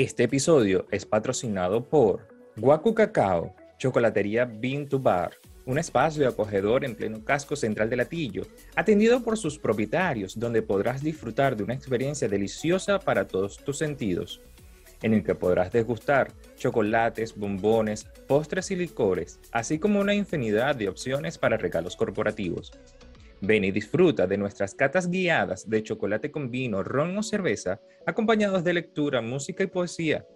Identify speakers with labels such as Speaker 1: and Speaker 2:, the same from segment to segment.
Speaker 1: Este episodio es patrocinado por Guacu Cacao, Chocolatería Bean to Bar, un espacio acogedor en pleno casco central de Latillo, atendido por sus propietarios, donde podrás disfrutar de una experiencia deliciosa para todos tus sentidos, en el que podrás degustar chocolates, bombones, postres y licores, así como una infinidad de opciones para regalos corporativos. Ven y disfruta de nuestras catas guiadas de chocolate con vino, ron o cerveza, acompañados de lectura, música y poesía.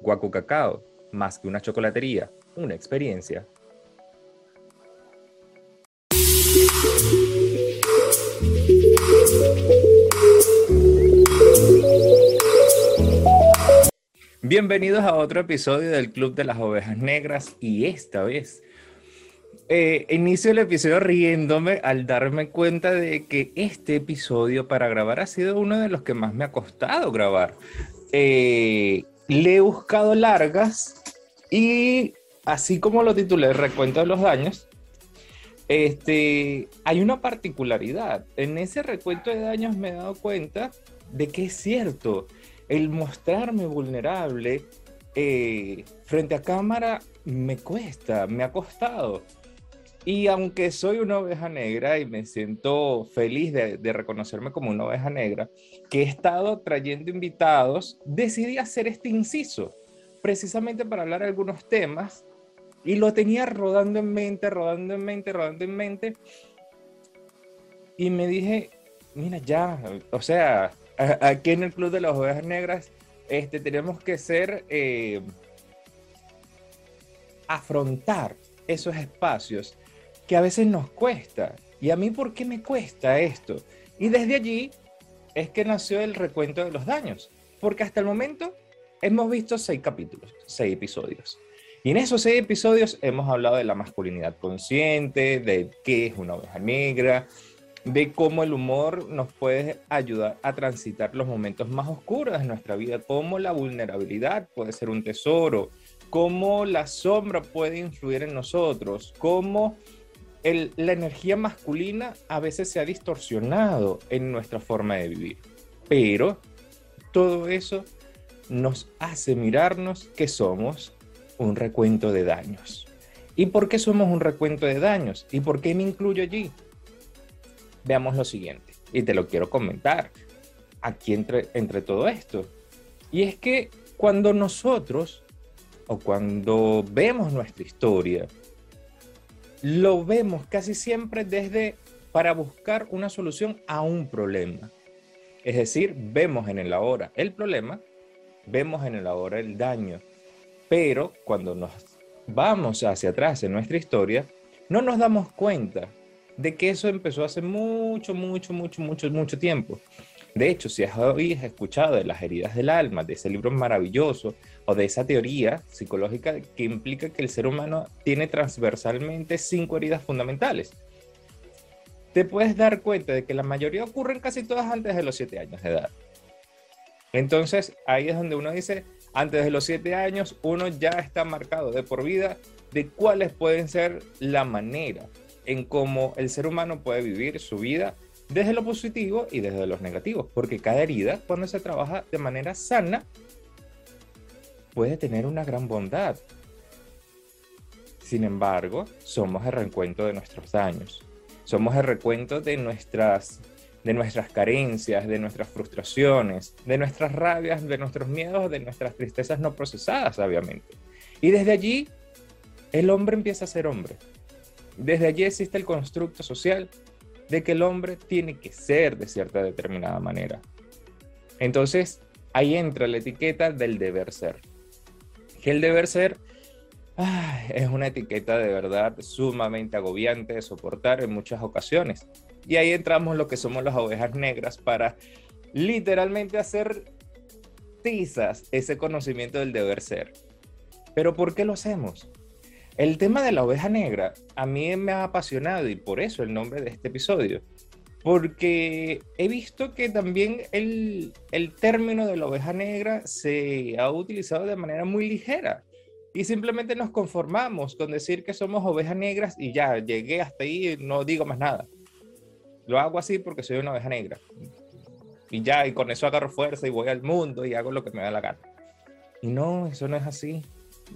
Speaker 1: Guacu Cacao, más que una chocolatería, una experiencia. Bienvenidos a otro episodio del Club de las Ovejas Negras y esta vez eh, inicio el episodio riéndome al darme cuenta de que este episodio para grabar ha sido uno de los que más me ha costado grabar. Eh, le he buscado largas y así como lo titulé Recuento de los daños, este, hay una particularidad. En ese recuento de daños me he dado cuenta de que es cierto, el mostrarme vulnerable eh, frente a cámara me cuesta, me ha costado. Y aunque soy una oveja negra y me siento feliz de, reconocerme como una oveja negra, que he estado trayendo invitados, decidí hacer este inciso, precisamente para hablar algunos temas, y lo tenía rodando en mente, rodando en mente, rodando en mente, y me dije, mira ya, o sea, aquí en el Club de las Ovejas Negras, este, tenemos que ser, eh, afrontar esos espacios que a veces nos cuesta. ¿Y a mí por qué me cuesta esto? Y desde allí es que nació el recuento de los daños, porque hasta el momento hemos visto seis capítulos, seis episodios. Y en esos seis episodios hemos hablado de la masculinidad consciente, de qué es una oveja negra, de cómo el humor nos puede ayudar a transitar los momentos más oscuros de nuestra vida, cómo la vulnerabilidad puede ser un tesoro, cómo la sombra puede influir en nosotros, cómo la energía masculina a veces se ha distorsionado en nuestra forma de vivir. Pero todo eso nos hace mirarnos que somos un recuento de daños. ¿Y por qué somos un recuento de daños? ¿Y por qué me incluyo allí? Veamos lo siguiente, y te lo quiero comentar aquí entre, entre todo esto. Y es que cuando nosotros, o cuando vemos nuestra historia, lo vemos casi siempre desde para buscar una solución a un problema. Es decir, vemos en el ahora el problema, vemos en el ahora el daño, pero cuando nos vamos hacia atrás en nuestra historia, no nos damos cuenta de que eso empezó hace mucho, mucho, mucho, mucho, mucho tiempo. De hecho, si habéis escuchado de las heridas del alma, de ese libro maravilloso, o de esa teoría psicológica que implica que el ser humano tiene transversalmente cinco heridas fundamentales, te puedes dar cuenta de que la mayoría ocurren casi todas antes de los siete años de edad. Entonces, ahí es donde uno dice, antes de los siete años, uno ya está marcado de por vida de cuáles pueden ser la manera en cómo el ser humano puede vivir su vida desde lo positivo y desde los negativos, porque cada herida, cuando se trabaja de manera sana, puede tener una gran bondad. Sin embargo, somos el recuento de nuestros daños, somos el recuento de nuestras, de nuestras carencias, de nuestras frustraciones, de nuestras rabias, de nuestros miedos, de nuestras tristezas no procesadas, obviamente. Y desde allí, el hombre empieza a ser hombre. Desde allí existe el constructo social de que el hombre tiene que ser de cierta determinada manera. Entonces, ahí entra la etiqueta del deber ser. El deber ser es una etiqueta de verdad sumamente agobiante de soportar en muchas ocasiones. Y ahí entramos lo que somos las ovejas negras para literalmente hacer tizas ese conocimiento del deber ser. Pero ¿por qué lo hacemos? El tema de la oveja negra a mí me ha apasionado y por eso el nombre de este episodio. Porque he visto que también el, el término de la oveja negra se ha utilizado de manera muy ligera. Y simplemente nos conformamos con decir que somos ovejas negras y ya, llegué hasta ahí y no digo más nada. Lo hago así porque soy una oveja negra. Y ya, y con eso agarro fuerza y voy al mundo y hago lo que me da la gana. Y no, eso no es así.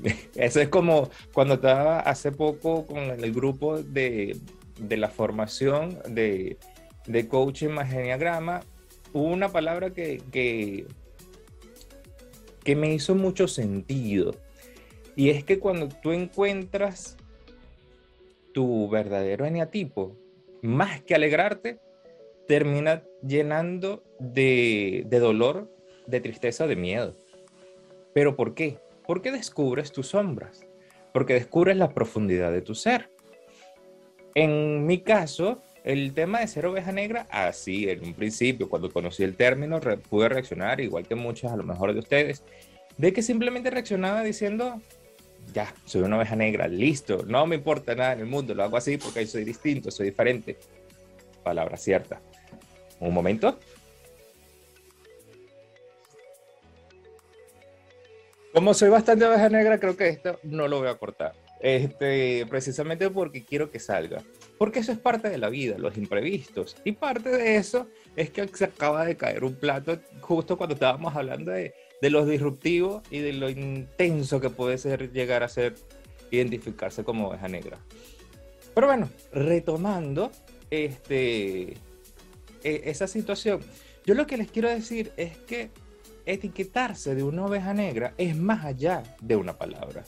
Speaker 1: Eso es como cuando estaba hace poco con el grupo de, de la formación de, de coaching más geniagrama, hubo una palabra que, que, que me hizo mucho sentido. Y es que cuando tú encuentras tu verdadero eneatipo, más que alegrarte, termina llenando de, de dolor, de tristeza, de miedo. ¿Pero por qué? Porque descubres tus sombras, porque descubres la profundidad de tu ser. En mi caso, el tema de ser oveja negra, así en un principio, cuando conocí el término, pude reaccionar, igual que muchos a lo mejor de ustedes, de que simplemente reaccionaba diciendo, ya, soy una oveja negra, listo, no me importa nada en el mundo, lo hago así porque soy distinto, soy diferente. Palabra cierta. Un momento. Como soy bastante oveja negra, creo que esto no lo voy a cortar. Este, precisamente porque quiero que salga. Porque eso es parte de la vida, los imprevistos. Y parte de eso es que se acaba de caer un plato justo cuando estábamos hablando de, de los disruptivos y de lo intenso que puede ser llegar a ser identificarse como oveja negra. Pero bueno, retomando este, e, esa situación, yo lo que les quiero decir es que etiquetarse de una oveja negra es más allá de una palabra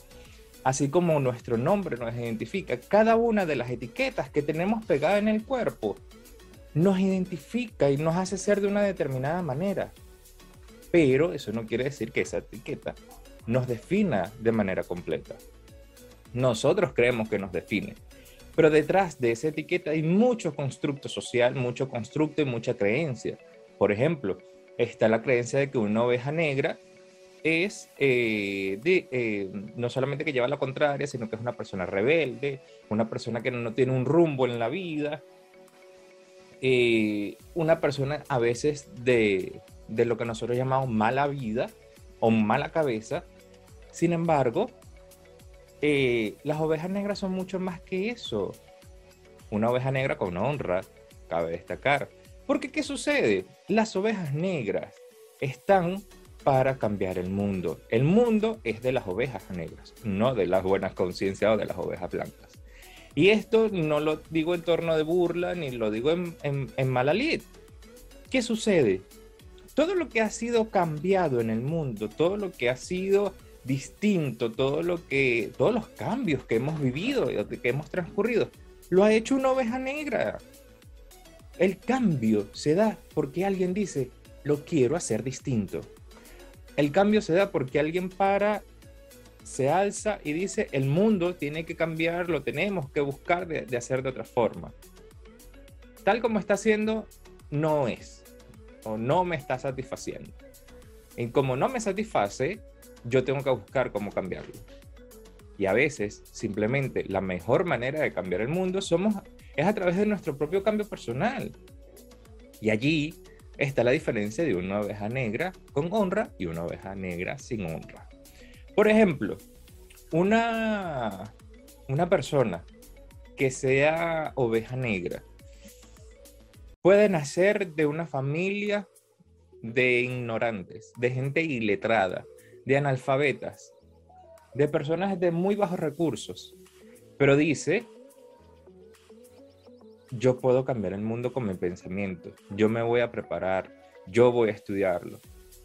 Speaker 1: así como nuestro nombre nos identifica, cada una de las etiquetas que tenemos pegadas en el cuerpo nos identifica y nos hace ser de una determinada manera. Pero eso no quiere decir que esa etiqueta nos defina de manera completa. Nosotros creemos que nos define. Pero detrás de esa etiqueta hay mucho constructo social, mucho constructo y mucha creencia. Por ejemplo, está la creencia de que una oveja negra es eh, de, eh, no solamente que lleva la contraria, sino que es una persona rebelde, una persona que no tiene un rumbo en la vida, eh, una persona a veces de, de, lo que nosotros llamamos mala vida o mala cabeza. Sin embargo, las ovejas negras son mucho más que eso. Una oveja negra con honra, cabe destacar. Porque ¿qué sucede? Las ovejas negras están para cambiar el mundo. El mundo es de las ovejas negras, no de las buenas conciencias o de las ovejas blancas. Y esto no lo digo en torno de burla ni lo digo en, en, en ¿Qué sucede? Todo lo que ha sido cambiado en el mundo, todo lo que ha sido distinto, todo lo que, todos los cambios que hemos vivido, que hemos transcurrido, lo ha hecho una oveja negra. El cambio se da porque alguien dice, lo quiero hacer distinto el cambio se da porque alguien para, se alza y dice, el mundo tiene que cambiar, lo tenemos que buscar de, hacer de otra forma. Tal como está haciendo, no es, o no me está satisfaciendo. Y como no me satisface, yo tengo que buscar cómo cambiarlo. Y a veces, simplemente, la mejor manera de cambiar el mundo somos, es a través de nuestro propio cambio personal. Y allí está la diferencia de una oveja negra con honra y una oveja negra sin honra. Por ejemplo, una, una persona que sea oveja negra puede nacer de una familia de ignorantes, de gente iletrada, de analfabetas, de personas de muy bajos recursos, pero dice yo puedo cambiar el mundo con mi pensamiento, yo me voy a preparar, yo voy a estudiarlo.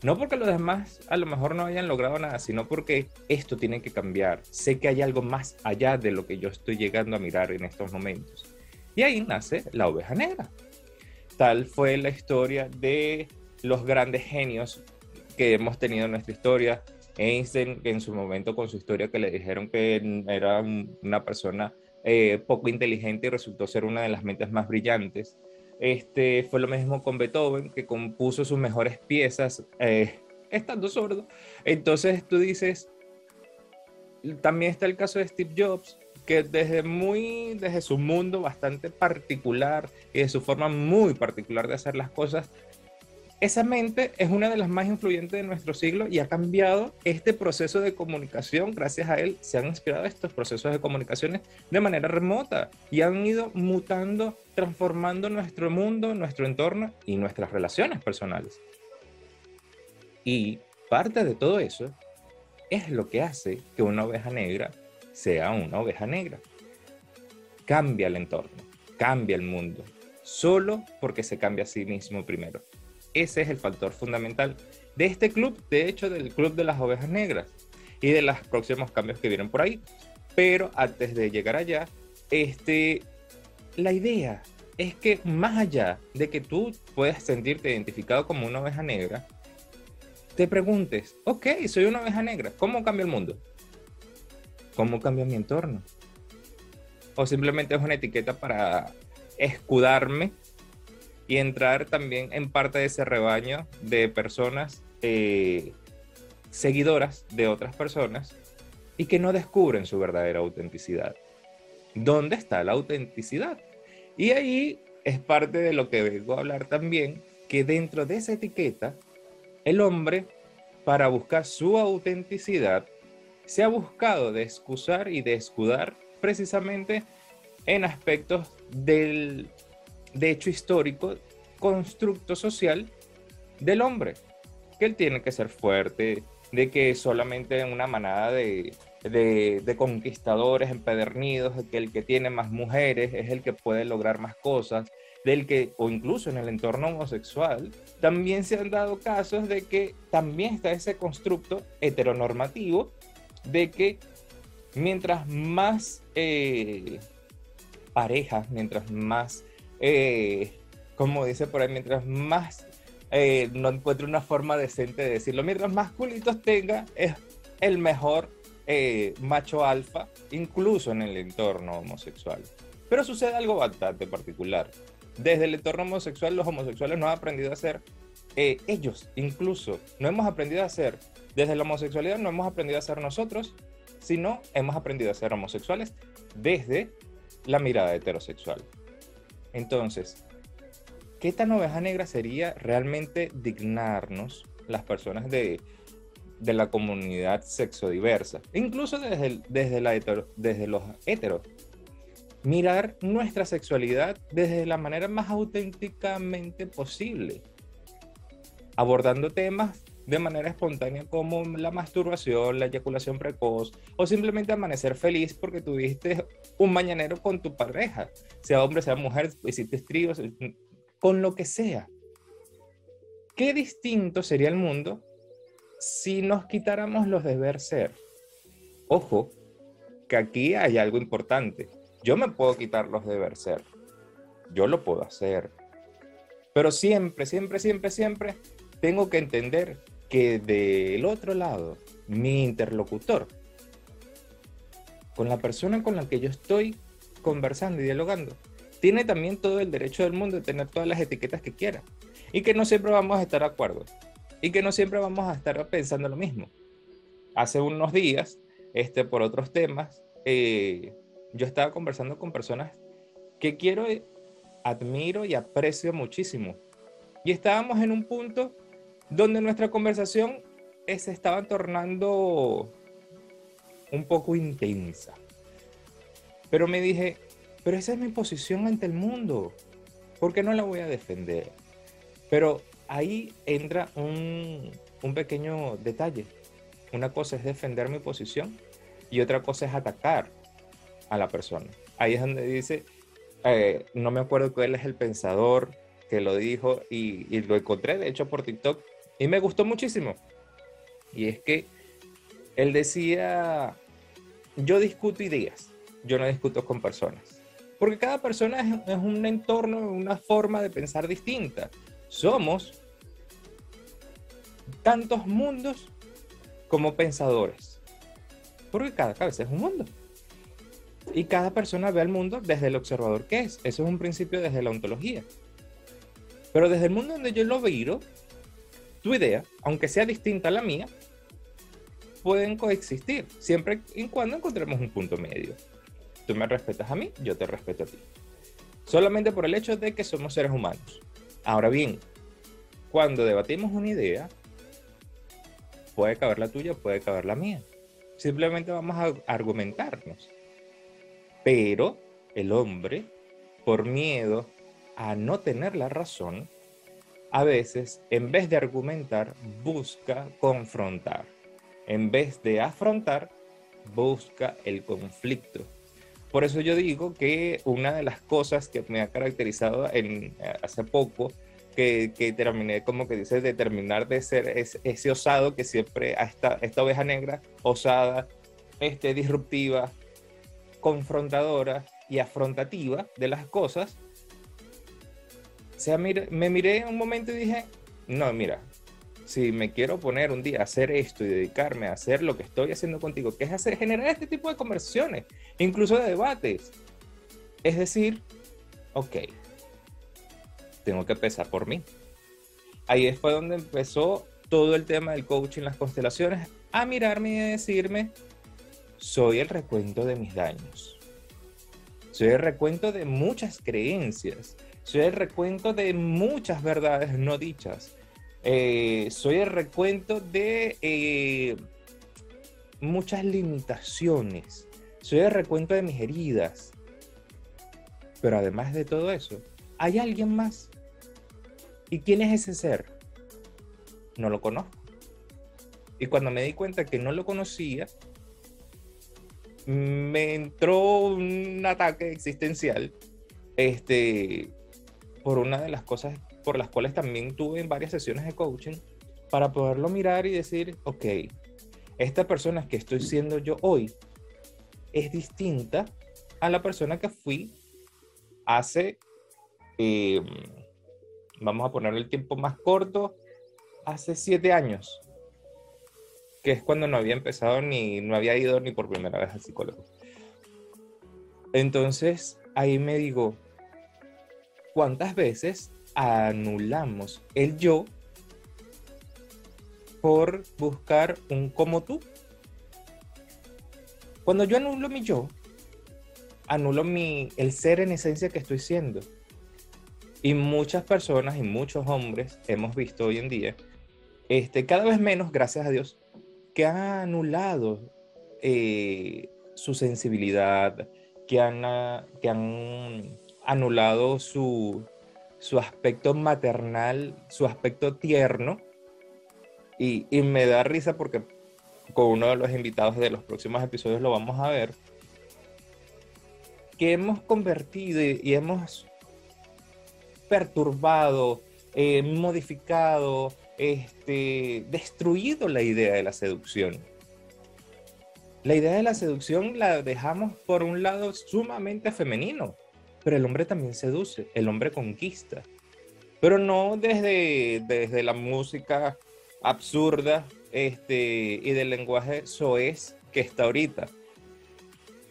Speaker 1: No porque los demás a lo mejor no hayan logrado nada, sino porque esto tiene que cambiar. Sé que hay algo más allá de lo que yo estoy llegando a mirar en estos momentos. Y ahí nace la oveja negra. Tal fue la historia de los grandes genios que hemos tenido en nuestra historia. Einstein, en su momento con su historia que le dijeron que era una persona eh, poco inteligente y resultó ser una de las mentes más brillantes. Este, fue lo mismo con Beethoven, que compuso sus mejores piezas eh, estando sordo. Entonces tú dices, también está el caso de Steve Jobs, que desde muy, desde su mundo bastante particular y de su forma muy particular de hacer las cosas, esa mente es una de las más influyentes de nuestro siglo y ha cambiado este proceso de comunicación. Gracias a él se han inspirado estos procesos de comunicaciones de manera remota y han ido mutando, transformando nuestro mundo, nuestro entorno y nuestras relaciones personales. Y parte de todo eso es lo que hace que una oveja negra sea una oveja negra. Cambia el entorno, cambia el mundo, solo porque se cambia a sí mismo primero. Ese es el factor fundamental de este club, de hecho del club de las ovejas negras y de los próximos cambios que vienen por ahí. Pero antes de llegar allá, este, la idea es que más allá de que tú puedas sentirte identificado como una oveja negra, te preguntes, ok, soy una oveja negra, ¿cómo cambia el mundo? ¿Cómo cambia mi entorno? O simplemente es una etiqueta para escudarme y entrar también en parte de ese rebaño de personas eh, seguidoras de otras personas y que no descubren su verdadera autenticidad. ¿Dónde está la autenticidad? Y ahí es parte de lo que vengo a hablar también, que dentro de esa etiqueta el hombre, para buscar su autenticidad, se ha buscado de excusar y de escudar precisamente en aspectos del, de hecho histórico, constructo social del hombre, que él tiene que ser fuerte, de que solamente en una manada de, de, de, conquistadores empedernidos, que el que tiene más mujeres es el que puede lograr más cosas, del que, o incluso en el entorno homosexual, también se han dado casos de que también está ese constructo heteronormativo de que mientras más eh, parejas, mientras más, eh, como dice por ahí, mientras más eh, no encuentre una forma decente de decirlo, mientras más culitos tenga, es el mejor macho alfa, incluso en el entorno homosexual. Pero sucede algo bastante particular desde el entorno homosexual, los homosexuales no han aprendido a ser eh, ellos, incluso. No hemos aprendido a ser, desde la homosexualidad no hemos aprendido a ser nosotros, sino hemos aprendido a ser homosexuales desde la mirada heterosexual. Entonces, ¿qué tan oveja negra sería realmente dignarnos las personas de, de la comunidad sexodiversa? Incluso desde, la desde los heteros mirar nuestra sexualidad desde la manera más auténticamente posible, abordando temas de manera espontánea como la masturbación, la eyaculación precoz o simplemente amanecer feliz porque tuviste un mañanero con tu pareja, sea hombre, sea mujer, hiciste tríos, con lo que sea. ¿Qué distinto sería el mundo si nos quitáramos los deber ser? Ojo, que aquí hay algo importante. Yo me puedo quitar los deber ser. Yo lo puedo hacer. Pero siempre, siempre, siempre, siempre tengo que entender que del otro lado, mi interlocutor, con la persona con la que yo estoy conversando y dialogando, tiene también todo el derecho del mundo de tener todas las etiquetas que quiera. Y que no siempre vamos a estar de acuerdo. Y que no siempre vamos a estar pensando lo mismo. Hace unos días, este, por otros temas, eh, yo estaba conversando con personas que quiero, admiro y aprecio muchísimo. Y estábamos en un punto donde nuestra conversación se estaba tornando un poco intensa. Pero me dije, pero esa es mi posición ante el mundo. ¿Por qué no la voy a defender? Pero ahí entra un, un pequeño detalle. Una cosa es defender mi posición y otra cosa es atacar a la persona. Ahí es donde dice, eh, no me acuerdo cuál es el pensador que lo dijo y, lo encontré, de hecho, por TikTok y me gustó muchísimo. Y es que él decía, yo discuto ideas, yo no discuto con personas. Porque cada persona es, un entorno, una forma de pensar distinta. Somos tantos mundos como pensadores. Porque cada cabeza es un mundo. Y cada persona ve al mundo desde el observador que es. Eso es un principio desde la ontología. Pero desde el mundo donde yo lo viro, tu idea, aunque sea distinta a la mía, pueden coexistir, siempre y cuando encontremos un punto medio. Tú me respetas a mí, yo te respeto a ti. Solamente por el hecho de que somos seres humanos. Ahora bien, cuando debatimos una idea, puede caber la tuya, puede caber la mía. Simplemente vamos a argumentarnos. Pero el hombre, por miedo a no tener la razón, a veces, en vez de argumentar, busca confrontar. En vez de afrontar, busca el conflicto. Por eso yo digo que una de las cosas que me ha caracterizado en, eh, hace poco, que, terminé como que dice, de terminar de ser ese osado que siempre, esta, esta oveja negra, osada, este, disruptiva, confrontadora y afrontativa de las cosas, o sea, me miré un momento y dije, no, mira, si me quiero poner un día a hacer esto y dedicarme a hacer lo que estoy haciendo contigo, que es hacer, generar este tipo de conversaciones, incluso de debates. Es decir, ok, tengo que empezar por mí. Ahí fue donde empezó todo el tema del coaching, las constelaciones, a mirarme y a decirme, soy el recuento de mis daños. Soy el recuento de muchas creencias. Soy el recuento de muchas verdades no dichas. Eh, soy el recuento de eh, muchas limitaciones. Soy el recuento de mis heridas. Pero además de todo eso, hay alguien más. ¿Y quién es ese ser? No lo conozco. Y cuando me di cuenta que no lo conocía, me entró un ataque existencial este, por una de las cosas por las cuales también tuve varias sesiones de coaching para poderlo mirar y decir, ok, esta persona que estoy siendo yo hoy es distinta a la persona que fui hace, em, vamos a poner el tiempo más corto, hace siete años, que es cuando no había empezado ni no había ido ni por primera vez al psicólogo. Entonces, ahí me digo, ¿cuántas veces anulamos el yo por buscar un como tú. Cuando yo anulo mi yo, anulo mi, el ser en esencia que estoy siendo. Y muchas personas y muchos hombres hemos visto hoy en día, este, cada vez menos, gracias a Dios, que han anulado eh, su sensibilidad, que han, que han anulado su, su aspecto maternal, su aspecto tierno. Y, me da risa porque con uno de los invitados de los próximos episodios lo vamos a ver. Que hemos convertido y, hemos perturbado, eh, modificado, este, destruido la idea de la seducción. La idea de la seducción la dejamos por un lado sumamente femenino pero el hombre también seduce, el hombre conquista. Pero no desde, desde la música absurda este, y del lenguaje soez que está ahorita,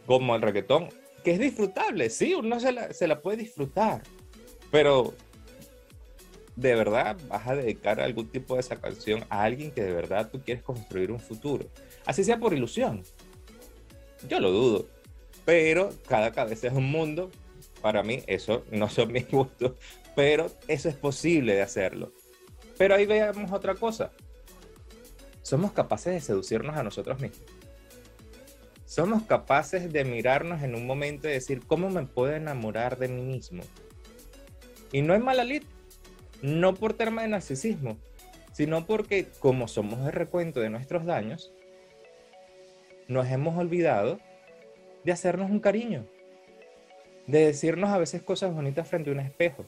Speaker 1: como el reggaetón, que es disfrutable, sí, uno se la, se la puede disfrutar, pero de verdad vas a dedicar algún tipo de esa canción a alguien que de verdad tú quieres construir un futuro, así sea por ilusión. Yo lo dudo, pero cada cabeza es un mundo para mí eso no son mis gustos, pero eso es posible de hacerlo. Pero ahí veamos otra cosa. Somos capaces de seducirnos a nosotros mismos. Somos capaces de mirarnos en un momento y decir, ¿cómo me puedo enamorar de mí mismo? Y no es malalit, no por tema de narcisismo, sino porque como somos el recuento de nuestros daños, nos hemos olvidado de hacernos un cariño de decirnos a veces cosas bonitas frente a un espejo,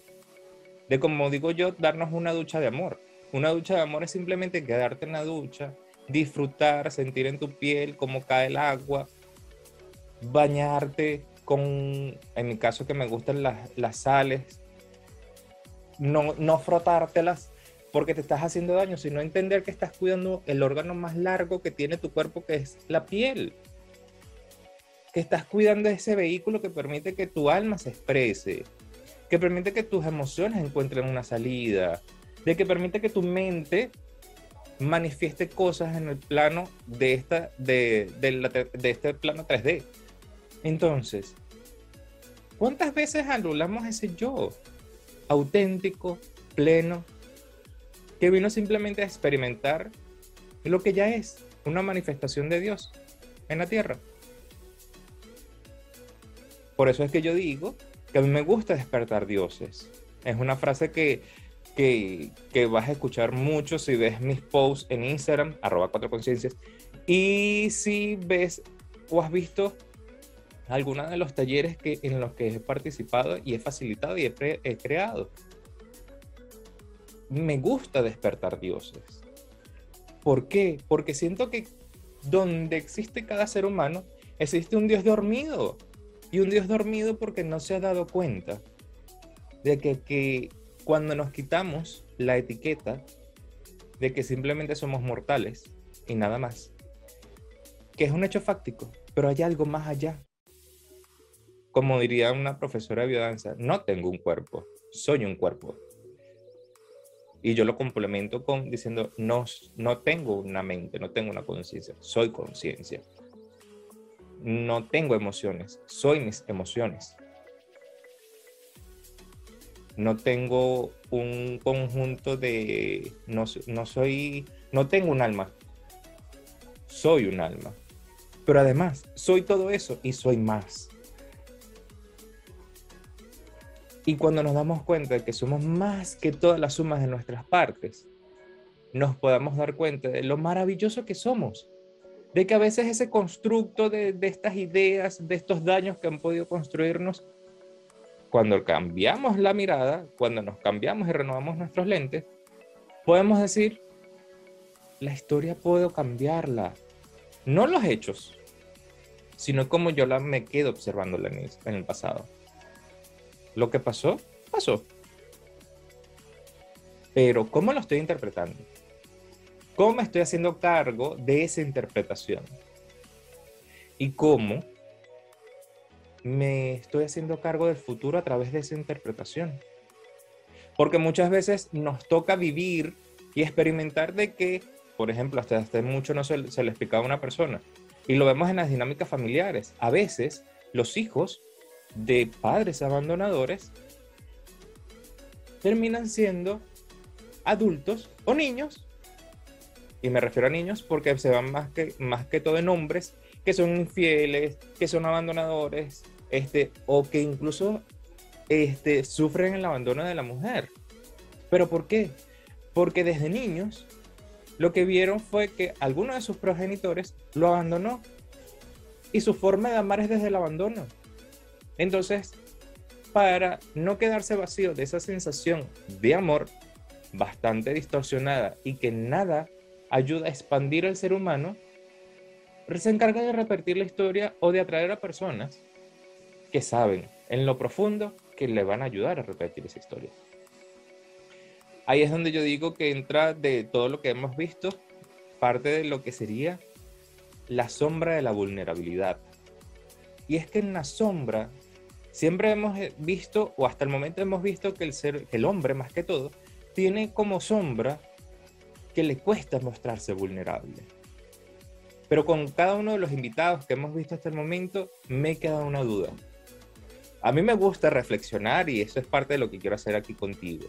Speaker 1: de como digo yo, darnos una ducha de amor. Una ducha de amor es simplemente quedarte en la ducha, disfrutar, sentir en tu piel cómo cae el agua, bañarte con, en mi caso que me gustan las, las sales, no, no frotártelas porque te estás haciendo daño, sino entender que estás cuidando el órgano más largo que tiene tu cuerpo, que es la piel que estás cuidando ese vehículo que permite que tu alma se exprese, que permite que tus emociones encuentren una salida, de que permite que tu mente manifieste cosas en el plano de, esta, de, de, este plano 3D. Entonces, ¿cuántas veces anulamos ese yo auténtico, pleno, que vino simplemente a experimentar lo que ya es una manifestación de Dios en la tierra? Por eso es que yo digo que a mí me gusta despertar dioses. Es una frase que, que, vas a escuchar mucho si ves mis posts en Instagram, arroba cuatro conciencias, Y si ves o has visto algunos de los talleres que, en los que he participado y he facilitado y he, creado. Me gusta despertar dioses. ¿Por qué? Porque siento que donde existe cada ser humano, existe un Dios dormido. Y un Dios dormido porque no se ha dado cuenta de que, que cuando nos quitamos la etiqueta de que simplemente somos mortales y nada más, que es un hecho fáctico, pero hay algo más allá como diría una profesora de biodanza, no tengo un cuerpo, soy un cuerpo. Y yo lo complemento con diciendo, no, no tengo una mente, no tengo una conciencia, soy conciencia. No tengo emociones, soy mis emociones. No tengo un conjunto de, no, no soy, no tengo un alma, soy un alma. Pero además, soy todo eso y soy más. Y cuando nos damos cuenta de que somos más que todas las sumas de nuestras partes, nos podamos dar cuenta de lo maravilloso que somos. De que a veces ese constructo de, estas ideas, de estos daños que han podido construirnos, cuando cambiamos la mirada, cuando nos cambiamos y renovamos nuestros lentes, podemos decir, la historia puedo cambiarla. No los hechos, sino como yo la me quedo observándola en el pasado. Lo que pasó, pasó. Pero ¿cómo lo estoy interpretando? ¿Cómo estoy haciendo cargo de esa interpretación? ¿Y cómo me estoy haciendo cargo del futuro a través de esa interpretación? Porque muchas veces nos toca vivir y experimentar de que, por ejemplo, hasta hace mucho no se, se le explicaba a una persona. Y lo vemos en las dinámicas familiares. A veces los hijos de padres abandonadores terminan siendo adultos o niños, y me refiero a niños porque se van más que, más que todo en hombres que son infieles, que son abandonadores, este, o que incluso este, sufren el abandono de la mujer. ¿Pero por qué? Porque desde niños lo que vieron fue que alguno de sus progenitores lo abandonó y su forma de amar es desde el abandono. Entonces, para no quedarse vacío de esa sensación de amor bastante distorsionada y que nada ayuda a expandir al ser humano, se encarga de repetir la historia o de atraer a personas que saben en lo profundo que le van a ayudar a repetir esa historia. Ahí es donde yo digo que entra de todo lo que hemos visto, parte de lo que sería la sombra de la vulnerabilidad. Y es que en la sombra Siempre hemos visto, o hasta el momento hemos visto que el, ser, el hombre más que todo, tiene como sombra que le cuesta mostrarse vulnerable. Pero con cada uno de los invitados que hemos visto hasta el momento, me queda una duda. A mí me gusta reflexionar y eso es parte de lo que quiero hacer aquí contigo.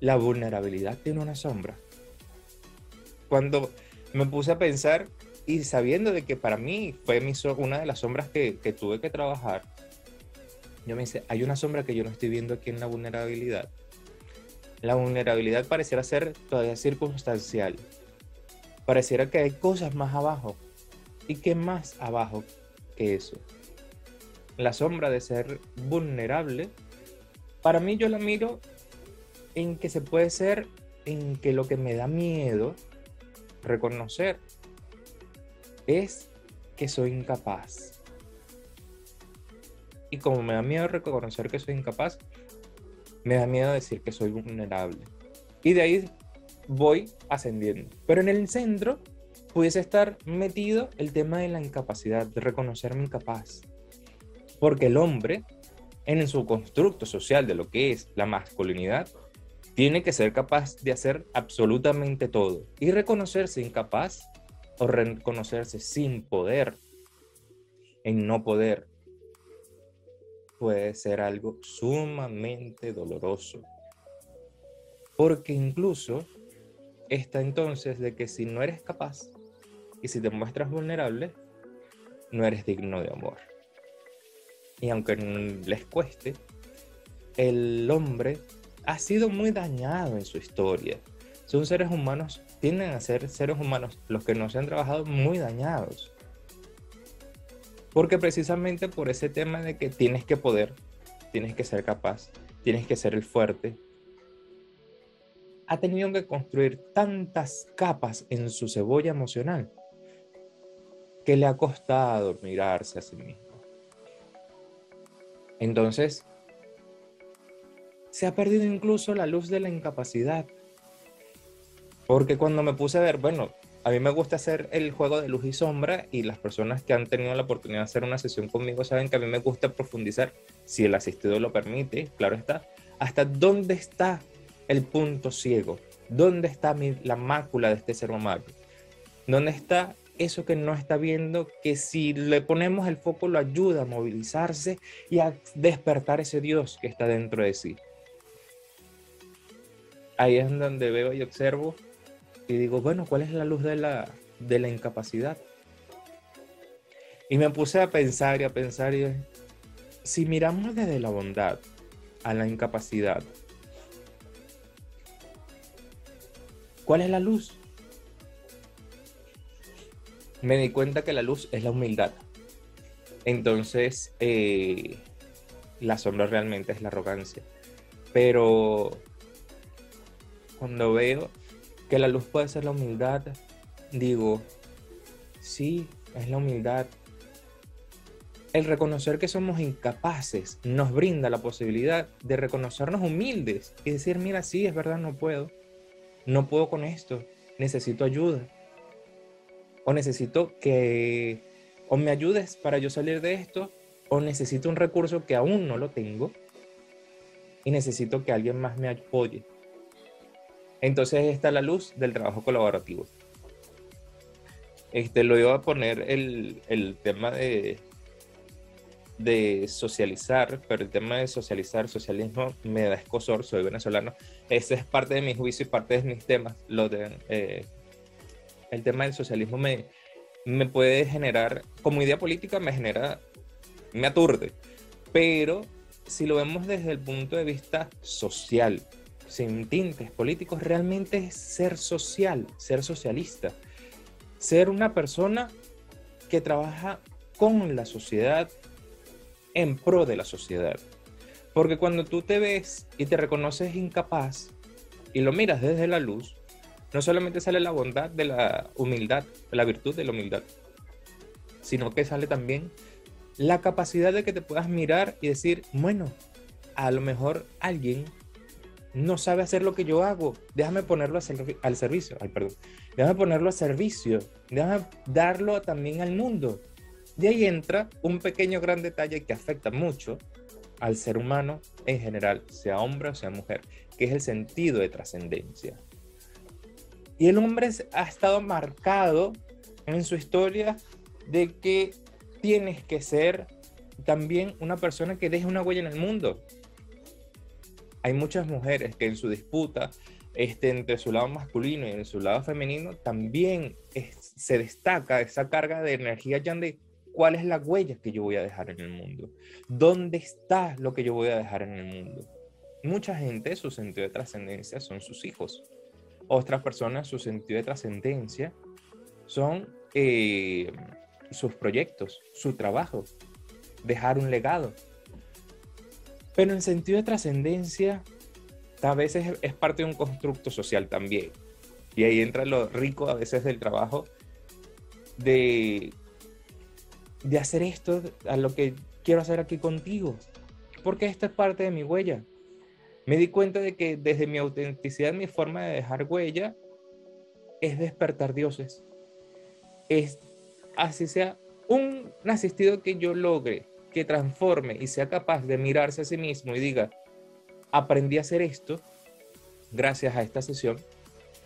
Speaker 1: La vulnerabilidad tiene una sombra. Cuando me puse a pensar y sabiendo de que para mí fue mi una de las sombras que, que tuve que trabajar, yo me dice, hay una sombra que yo no estoy viendo aquí en la vulnerabilidad. La vulnerabilidad pareciera ser todavía circunstancial. Pareciera que hay cosas más abajo. ¿Y qué más abajo que eso? La sombra de ser vulnerable, para mí yo la miro en que se puede ser, en que lo que me da miedo reconocer es que soy incapaz y como me da miedo reconocer que soy incapaz, me da miedo decir que soy vulnerable. Y de ahí voy ascendiendo. Pero en el centro pudiese estar metido el tema de la incapacidad, de reconocerme incapaz. Porque el hombre, en su constructo social de lo que es la masculinidad, tiene que ser capaz de hacer absolutamente todo. Y reconocerse incapaz o reconocerse sin poder, en no poder, puede ser algo sumamente doloroso. Porque incluso está entonces de que si no eres capaz y si te muestras vulnerable, no eres digno de amor. Y aunque les cueste, el hombre ha sido muy dañado en su historia. Son seres humanos tienden a ser seres humanos los que no han trabajado muy dañados. Porque precisamente por ese tema de que tienes que poder, tienes que ser capaz, tienes que ser el fuerte, ha tenido que construir tantas capas en su cebolla emocional que le ha costado mirarse a sí mismo. Entonces, se ha perdido incluso la luz de la incapacidad. Porque cuando me puse a ver, bueno, a mí me gusta hacer el juego de luz y sombra y las personas que han tenido la oportunidad de hacer una sesión conmigo saben que a mí me gusta profundizar, si el asistido lo permite, claro está, hasta dónde está el punto ciego, dónde está la mácula de este ser humano, dónde está eso que no está viendo, que si le ponemos el foco lo ayuda a movilizarse y a despertar ese Dios que está dentro de sí. Ahí es donde veo y observo y digo, bueno, ¿cuál es la luz de la, de la incapacidad? Y me puse a pensar y a pensar y si miramos desde la bondad a la incapacidad, ¿cuál es la luz? me di cuenta que la luz es la humildad. Entonces, eh, la sombra realmente es la arrogancia. Pero cuando veo que la luz puede ser la humildad, digo, sí, es la humildad. El reconocer que somos incapaces nos brinda la posibilidad de reconocernos humildes y decir, mira, sí, es verdad, no puedo. No puedo con esto, necesito ayuda o necesito que o me ayudes para yo salir de esto, o necesito un recurso que aún no lo tengo y necesito que alguien más me apoye. Entonces está la luz del trabajo colaborativo. Este, lo iba a poner el, el tema de, de socializar, pero el tema de socializar, socialismo, me da escosor, soy venezolano. Ese es parte de mi juicio y parte de mis temas. Lo de, eh, el tema del socialismo me, me puede generar, como idea política, me genera, me aturde. Pero si lo vemos desde el punto de vista social, sin tintes políticos, realmente es ser social, ser socialista. Ser una persona que trabaja con la sociedad, en pro de la sociedad. Porque cuando tú te ves y te reconoces incapaz y lo miras desde la luz, no solamente sale la bondad de la humildad, la virtud de la humildad, sino que sale también la capacidad de que te puedas mirar y decir, bueno, a lo mejor alguien no sabe hacer lo que yo hago, déjame ponerlo al servicio, perdón, déjame ponerlo a servicio, déjame darlo también al mundo. De ahí entra un pequeño gran detalle que afecta mucho al ser humano en general, sea hombre o sea mujer, que es el sentido de trascendencia. Y el hombre ha estado marcado en su historia de que tienes que ser también una persona que deje una huella en el mundo. Hay muchas mujeres que en su disputa este, entre su lado masculino y en su lado femenino también se destaca esa carga de energía ya de cuál es la huella que yo voy a dejar en el mundo. ¿Dónde está lo que yo voy a dejar en el mundo? Mucha gente, su sentido de trascendencia son sus hijos otras personas, su sentido de trascendencia son eh, sus proyectos, su trabajo, dejar un legado. Pero en sentido de trascendencia, a veces es parte de un constructo social también. Y ahí entra lo rico a veces del trabajo de, de hacer esto a lo que quiero hacer aquí contigo. Porque esta es parte de mi huella me di cuenta de que desde mi autenticidad, mi forma de dejar huella es despertar dioses. Es así sea un asistido que yo logre, que transforme y sea capaz de mirarse a sí mismo y diga, aprendí a hacer esto gracias a esta sesión,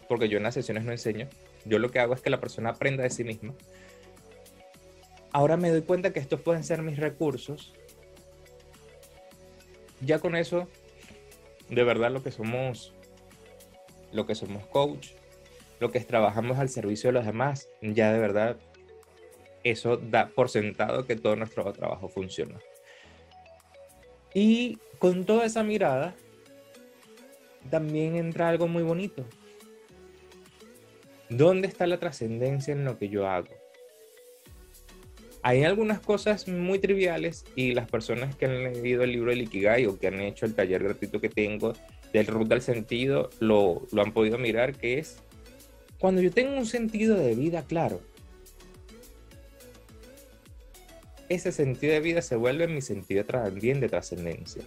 Speaker 1: porque yo en las sesiones no enseño, yo lo que hago es que la persona aprenda de sí misma. Ahora me doy cuenta que estos pueden ser mis recursos. Ya con eso de verdad lo que somos, lo que somos coach, lo que trabajamos al servicio de los demás, ya de verdad eso da por sentado que todo nuestro trabajo funciona. Y con toda esa mirada, también entra algo muy bonito. ¿Dónde está la trascendencia en lo que yo hago? Hay algunas cosas muy triviales y las personas que han leído el libro de Ikigai o que han hecho el taller gratuito que tengo del Ruta al Sentido lo, lo han podido mirar, que es cuando yo tengo un sentido de vida claro, ese sentido de vida se vuelve mi sentido también de trascendencia.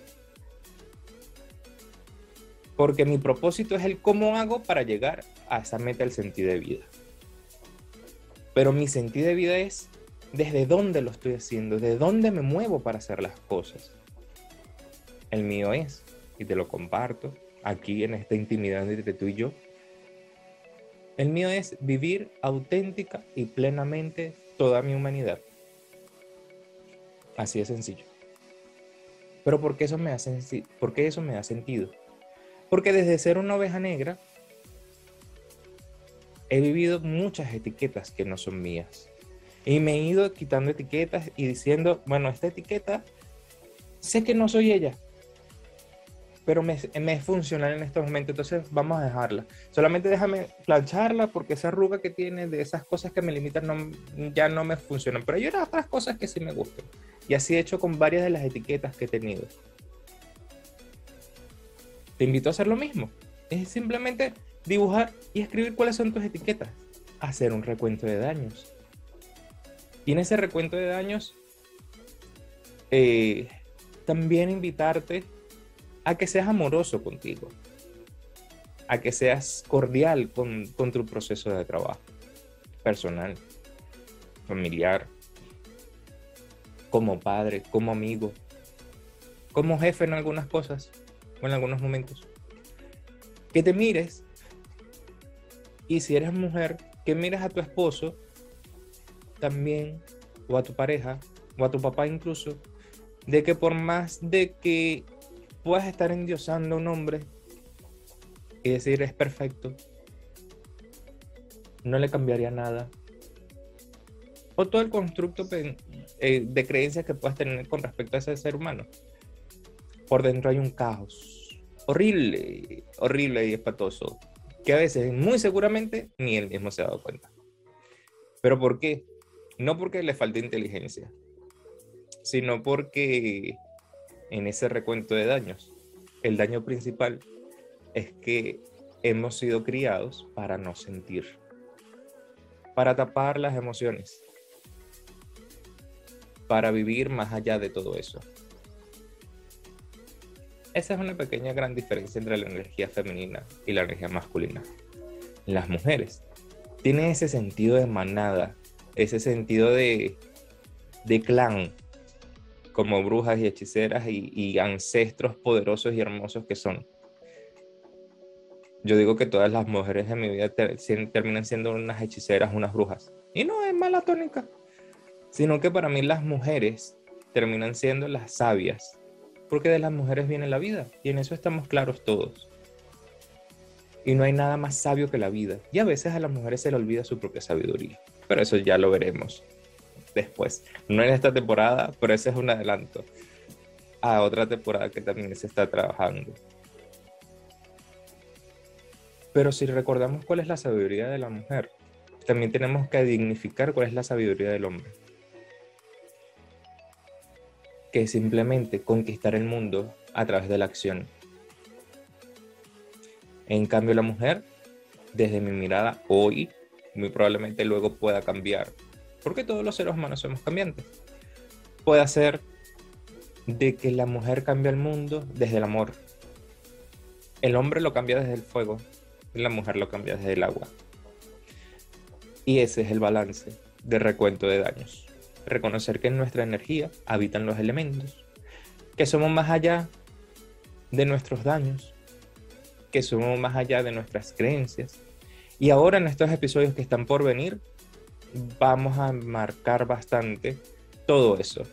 Speaker 1: Porque mi propósito es el cómo hago para llegar a esa meta del sentido de vida. Pero mi sentido de vida es desde dónde lo estoy haciendo, de dónde me muevo para hacer las cosas. El mío es, y te lo comparto aquí en esta intimidad entre tú y yo, el mío es vivir auténtica y plenamente toda mi humanidad. Así de sencillo. Pero ¿por qué eso me hace, por qué eso me da sentido? Porque desde ser una oveja negra he vivido muchas etiquetas que no son mías. Y me he ido quitando etiquetas y diciendo, bueno, esta etiqueta, sé que no soy ella, pero me, me es funcional en estos momentos, entonces vamos a dejarla. Solamente déjame plancharla porque esa arruga que tiene de esas cosas que me limitan ya no me funcionan, pero hay otras cosas que sí me gustan. Y así he hecho con varias de las etiquetas que he tenido. Te invito a hacer lo mismo. Es simplemente dibujar y escribir cuáles son tus etiquetas. Hacer un recuento de daños. Y en ese recuento de daños, eh, también invitarte a que seas amoroso contigo, a que seas cordial con, tu proceso de trabajo, personal, familiar, como padre, como amigo, como jefe en algunas cosas o en algunos momentos. Que te mires y si eres mujer, que mires a tu esposo también, o a tu pareja, o a tu papá incluso, de que por más de que puedas estar endiosando a un hombre y decir es perfecto, no le cambiaría nada. O todo el constructo eh, de creencias que puedas tener con respecto a ese ser humano. Por dentro hay un caos horrible, horrible y espatoso, que a veces muy seguramente ni él mismo se ha dado cuenta. ¿Pero por qué? No porque le falte inteligencia, sino porque en ese recuento de daños, el daño principal es que hemos sido criados para no sentir, para tapar las emociones, para vivir más allá de todo eso. Esa es una pequeña gran diferencia entre la energía femenina y la energía masculina. Las mujeres tienen ese sentido de manada, ese sentido de, de clan, como brujas y hechiceras y, ancestros poderosos y hermosos que son. Yo digo que todas las mujeres de mi vida terminan siendo unas hechiceras, unas brujas. Y no es mala tónica sino que para mí las mujeres terminan siendo las sabias, porque de las mujeres viene la vida, y en eso estamos claros todos. Y no hay nada más sabio que la vida, y a veces a las mujeres se le olvida su propia sabiduría, pero eso ya lo veremos después. No en esta temporada, pero ese es un adelanto a otra temporada que también se está trabajando. Pero si recordamos cuál es la sabiduría de la mujer, también tenemos que dignificar cuál es la sabiduría del hombre que simplemente conquistar el mundo a través de la acción. En cambio, la mujer, desde mi mirada hoy, muy probablemente luego pueda cambiar, porque todos los seres humanos somos cambiantes. Puede ser de que la mujer cambia el mundo desde el amor. El hombre lo cambia desde el fuego, la mujer lo cambia desde el agua. Y ese es el balance de recuento de daños reconocer que en nuestra energía habitan los elementos, que somos más allá de nuestros daños, que somos más allá de nuestras creencias. Y ahora en estos episodios que están por venir, vamos a marcar bastante todo eso.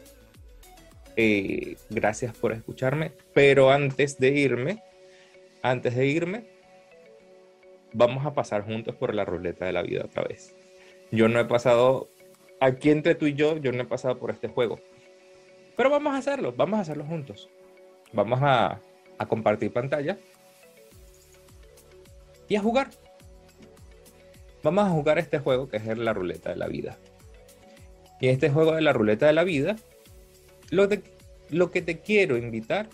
Speaker 1: Eh, gracias por escucharme, pero antes de irme, antes de irme, vamos a pasar juntos por la ruleta de la vida otra vez. Yo no he pasado aquí entre tú y yo, yo no he pasado por este juego. Pero vamos a hacerlo, vamos a hacerlo juntos. Vamos a, a compartir pantalla y a jugar. Vamos a jugar este juego que es la ruleta de la vida. Y este juego de la ruleta de la vida, lo, que te quiero invitar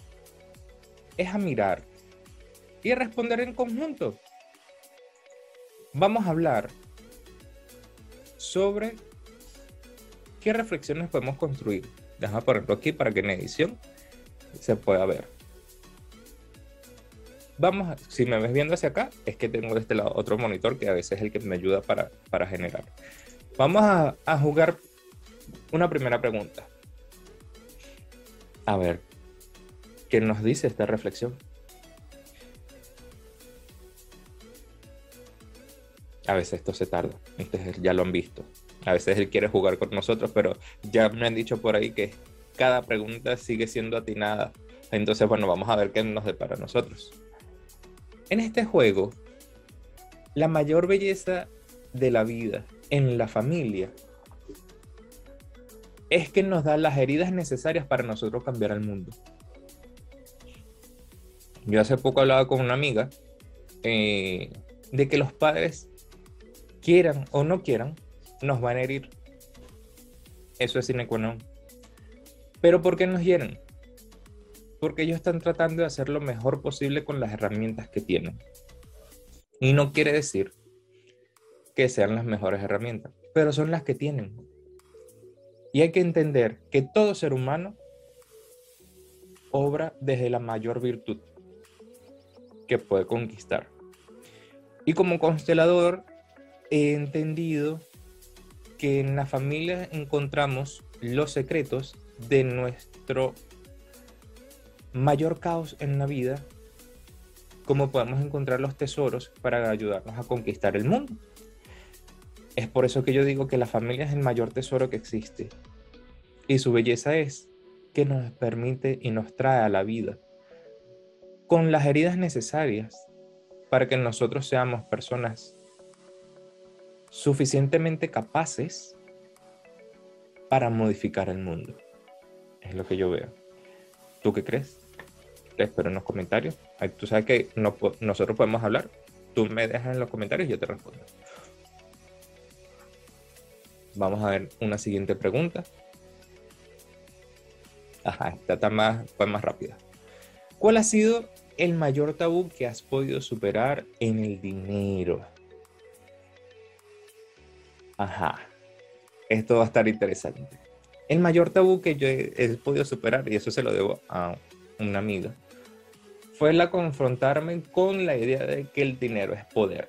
Speaker 1: es a mirar y a responder en conjunto. Vamos a hablar sobre qué reflexiones podemos construir. Déjame ponerlo aquí para que en edición se pueda ver. Vamos, si me ves viendo hacia acá, es que tengo de este lado otro monitor que a veces es el que me ayuda para, para generar. Vamos a, a jugar una primera pregunta. A ver, ¿qué nos dice esta reflexión? A veces esto se tarda, ya lo han visto. A veces él quiere jugar con nosotros, pero ya me han dicho por ahí que cada pregunta sigue siendo atinada. Entonces, bueno, vamos a ver qué nos depara a nosotros. En este juego, la mayor belleza de la vida en la familia es que nos da las heridas necesarias para nosotros cambiar el mundo. Yo hace poco hablaba con una amiga eh, de que los padres, quieran o no quieran, nos van a herir. Eso es sine qua non. Pero ¿por qué nos hieren? Porque ellos están tratando de hacer lo mejor posible con las herramientas que tienen. Y no quiere decir que sean las mejores herramientas, pero son las que tienen. Y hay que entender que todo ser humano obra desde la mayor virtud que puede conquistar. Y como constelador he entendido que en la familia encontramos los secretos de nuestro mayor caos en la vida, como podemos encontrar los tesoros para ayudarnos a conquistar el mundo. Es por eso que yo digo que la familia es el mayor tesoro que existe. Y su belleza es que nos permite y nos trae a la vida con las heridas necesarias para que nosotros seamos personas suficientemente capaces para modificar el mundo. Es lo que yo veo. ¿Tú qué crees? Te espero en los comentarios. Tú sabes que nosotros podemos hablar. Tú me dejas en los comentarios y yo te respondo. Vamos a ver una siguiente pregunta. Ajá, esta está más, fue más rápida. ¿Cuál ha sido el mayor tabú que has podido superar en el dinero? Ajá, esto va a estar interesante. El mayor tabú que yo he, podido superar, y eso se lo debo a una amiga, fue la confrontarme con la idea de que el dinero es poder.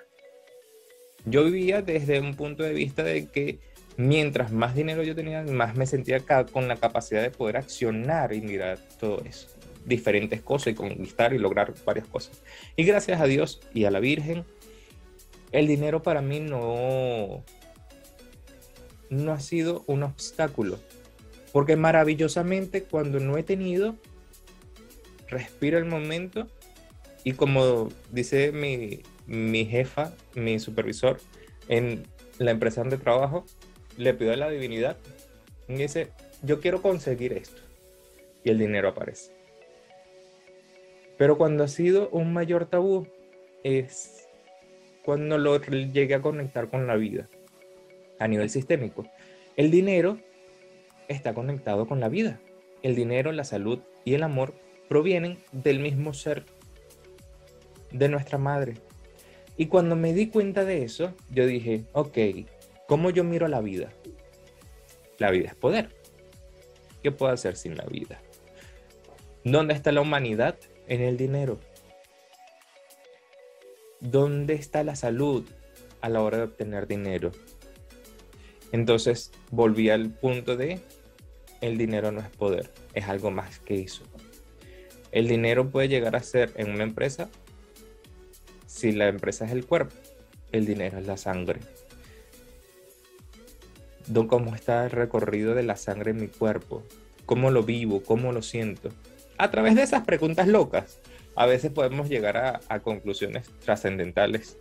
Speaker 1: Yo vivía desde un punto de vista de que mientras más dinero yo tenía, más me sentía con la capacidad de poder accionar y mirar todo eso, diferentes cosas y conquistar y lograr varias cosas. Y gracias a Dios y a la Virgen, el dinero para mí no, no ha sido un obstáculo, porque maravillosamente cuando no he tenido, respiro el momento y como dice mi, mi jefa, mi supervisor en la empresa donde trabajo, le pido a la divinidad y dice, yo quiero conseguir esto. Y el dinero aparece. Pero cuando ha sido un mayor tabú es cuando lo llegué a conectar con la vida a nivel sistémico. El dinero está conectado con la vida. El dinero, la salud y el amor provienen del mismo ser de nuestra madre. Y cuando me di cuenta de eso, yo dije, ok, ¿Cómo yo miro la vida? La vida es poder. ¿Qué puedo hacer sin la vida? ¿Dónde está la humanidad? En el dinero. ¿Dónde está la salud a la hora de obtener dinero? Entonces volví al punto de el dinero no es poder, es algo más que eso. El dinero puede llegar a ser en una empresa si la empresa es el cuerpo, el dinero es la sangre cómo está el recorrido de la sangre en mi cuerpo, cómo lo vivo, cómo lo siento. A través de esas preguntas locas, a veces podemos llegar a, conclusiones trascendentales.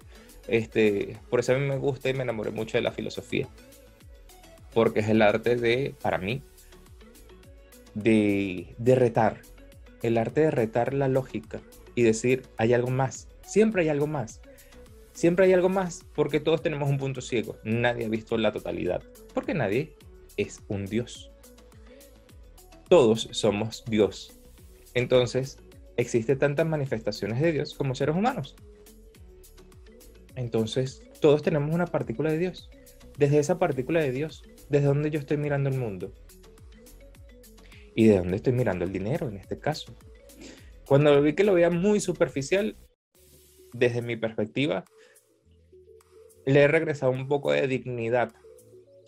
Speaker 1: Este, por eso a mí me gusta y me enamoré mucho de la filosofía, porque es el arte de, para mí, de, de retar, el arte de retar la lógica y decir, hay algo más, siempre hay algo más Siempre hay algo más porque todos tenemos un punto ciego. Nadie ha visto la totalidad porque nadie es un Dios. Todos somos Dios. Entonces, existen tantas manifestaciones de Dios como seres humanos. Entonces, todos tenemos una partícula de Dios. Desde esa partícula de Dios, desde donde yo estoy mirando el mundo. Y de dónde estoy mirando el dinero en este caso. Cuando vi que lo veía muy superficial, desde mi perspectiva, le he regresado un poco de dignidad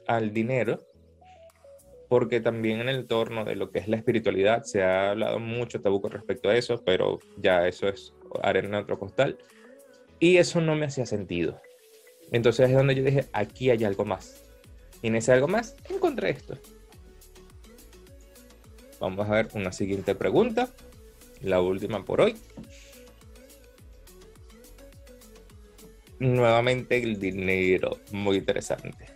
Speaker 1: al dinero, porque también en el entorno de lo que es la espiritualidad se ha hablado mucho tabú con respecto a eso, pero ya eso es arena en otro costal. Y eso no me hacía sentido. Entonces es donde yo dije, aquí hay algo más. Y en ese algo más encontré esto. Vamos a ver una siguiente pregunta, la última por hoy. Nuevamente el dinero, muy interesante.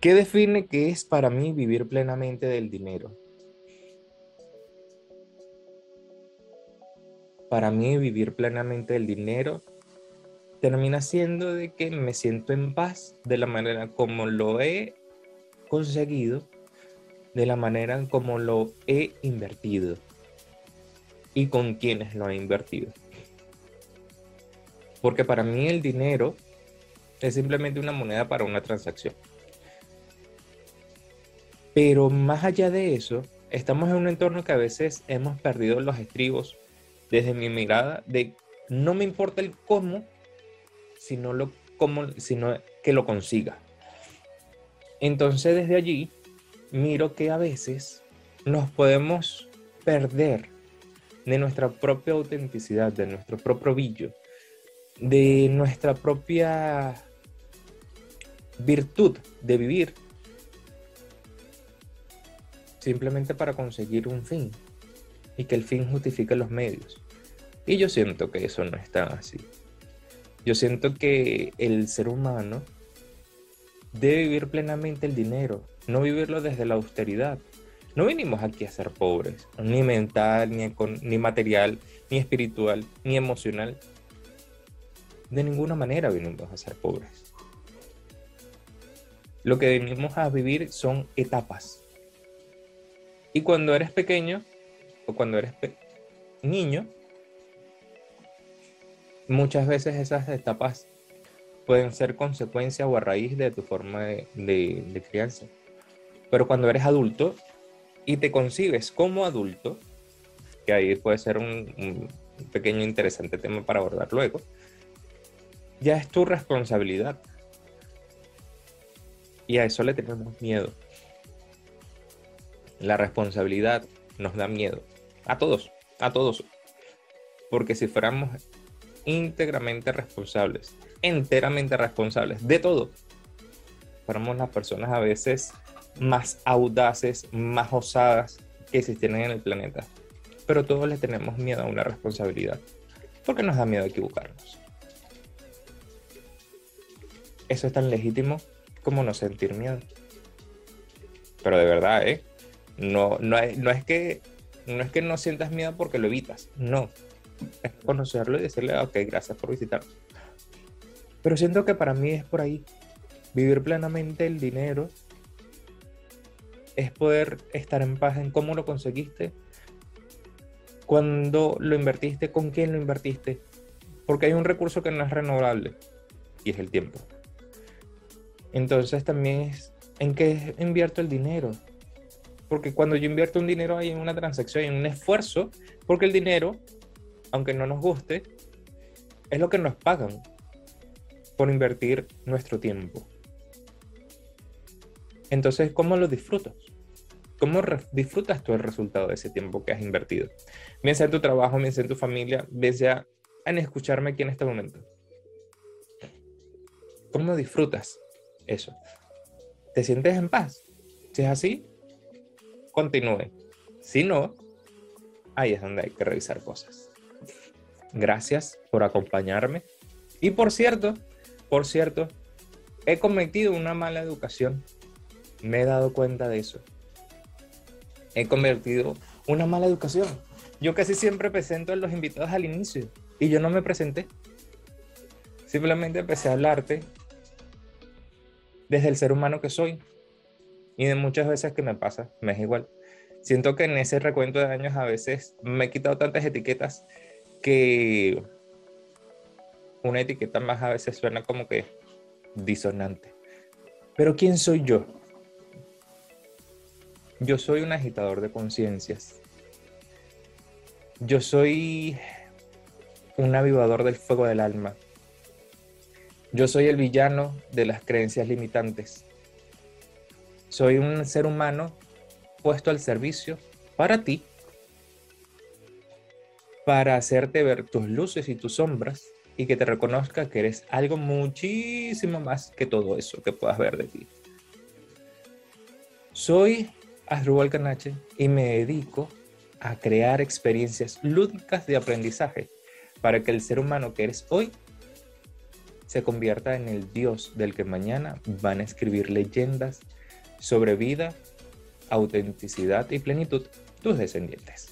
Speaker 1: ¿Qué define qué es para mí vivir plenamente del dinero? Para mí vivir plenamente del dinero termina siendo de que me siento en paz de la manera como lo he conseguido, de la manera como lo he invertido y con quienes lo he invertido. Porque para mí el dinero es simplemente una moneda para una transacción. Pero más allá de eso, estamos en un entorno que a veces hemos perdido los estribos desde mi mirada de no me importa el cómo, sino, lo, cómo, sino que lo consiga. Entonces desde allí miro que a veces nos podemos perder de nuestra propia autenticidad, de nuestro propio brillo, de nuestra propia virtud de vivir simplemente para conseguir un fin y que el fin justifique los medios. Y yo siento que eso no está así. Yo siento que el ser humano debe vivir plenamente el dinero, no vivirlo desde la austeridad. No vinimos aquí a ser pobres, ni mental, ni, ni material, ni espiritual, ni emocional. De ninguna manera vinimos a ser pobres. Lo que venimos a vivir son etapas. Y cuando eres pequeño, o cuando eres niño, muchas veces esas etapas pueden ser consecuencia o a raíz de tu forma de, crianza. Pero cuando eres adulto y te concibes como adulto, que ahí puede ser un, pequeño interesante tema para abordar luego, ya es tu responsabilidad. Y a eso le tenemos miedo. La responsabilidad nos da miedo. A todos, a todos. Porque si fuéramos íntegramente responsables, enteramente responsables de todo. Fuéramos las personas a veces más audaces, más osadas que existen en el planeta. Pero todos le tenemos miedo a una responsabilidad, porque nos da miedo equivocarnos. Eso es tan legítimo como no sentir miedo. Pero de verdad, ¿eh? No, es que, no es que no sientas miedo porque lo evitas, no es conocerlo y decirle, ok, gracias por visitar. Pero siento que para mí es por ahí. Vivir plenamente el dinero es poder estar en paz en cómo lo conseguiste, cuando lo invertiste, con quién lo invertiste. Porque hay un recurso que no es renovable y es el tiempo. Entonces también es en qué invierto el dinero. Porque cuando yo invierto un dinero hay una transacción, hay un esfuerzo, porque el dinero aunque no nos guste, es lo que nos pagan por invertir nuestro tiempo. Entonces, ¿cómo lo disfrutas? ¿Cómo disfrutas tú el resultado de ese tiempo que has invertido? Bien sea en tu trabajo, bien sea en tu familia, bien sea en escucharme aquí en este momento. ¿Cómo disfrutas eso? ¿Te sientes en paz? Si es así, continúe. Si no, ahí es donde hay que revisar cosas. Gracias por acompañarme. Y por cierto, por cierto, he cometido una mala educación. Me he dado cuenta de eso. He convertido una mala educación. Yo casi siempre presento a los invitados al inicio y yo no me presenté. Simplemente empecé a hablarte desde el ser humano que soy. Y de muchas veces que me pasa, me es igual. Siento que en ese recuento de años a veces me he quitado tantas etiquetas que una etiqueta más a veces suena como que disonante. Pero ¿quién soy yo? Yo soy un agitador de conciencias. Yo soy un avivador del fuego del alma. Yo soy el villano de las creencias limitantes. Soy un ser humano puesto al servicio para ti, para hacerte ver tus luces y tus sombras y que te reconozca que eres algo muchísimo más que todo eso que puedas ver de ti. Soy Asdrúbal Canache y me dedico a crear experiencias lúdicas de aprendizaje para que el ser humano que eres hoy se convierta en el Dios del que mañana van a escribir leyendas sobre vida, autenticidad y plenitud tus descendientes.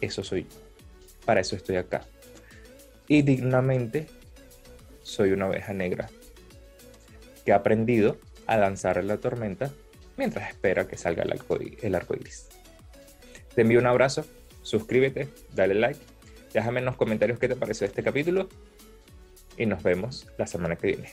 Speaker 1: Eso soy yo. Para eso estoy acá. Y dignamente soy una oveja negra que ha aprendido a danzar en la tormenta mientras espera que salga el arco, iris. Te envío un abrazo, suscríbete, dale like, déjame en los comentarios qué te pareció este capítulo y nos vemos la semana que viene.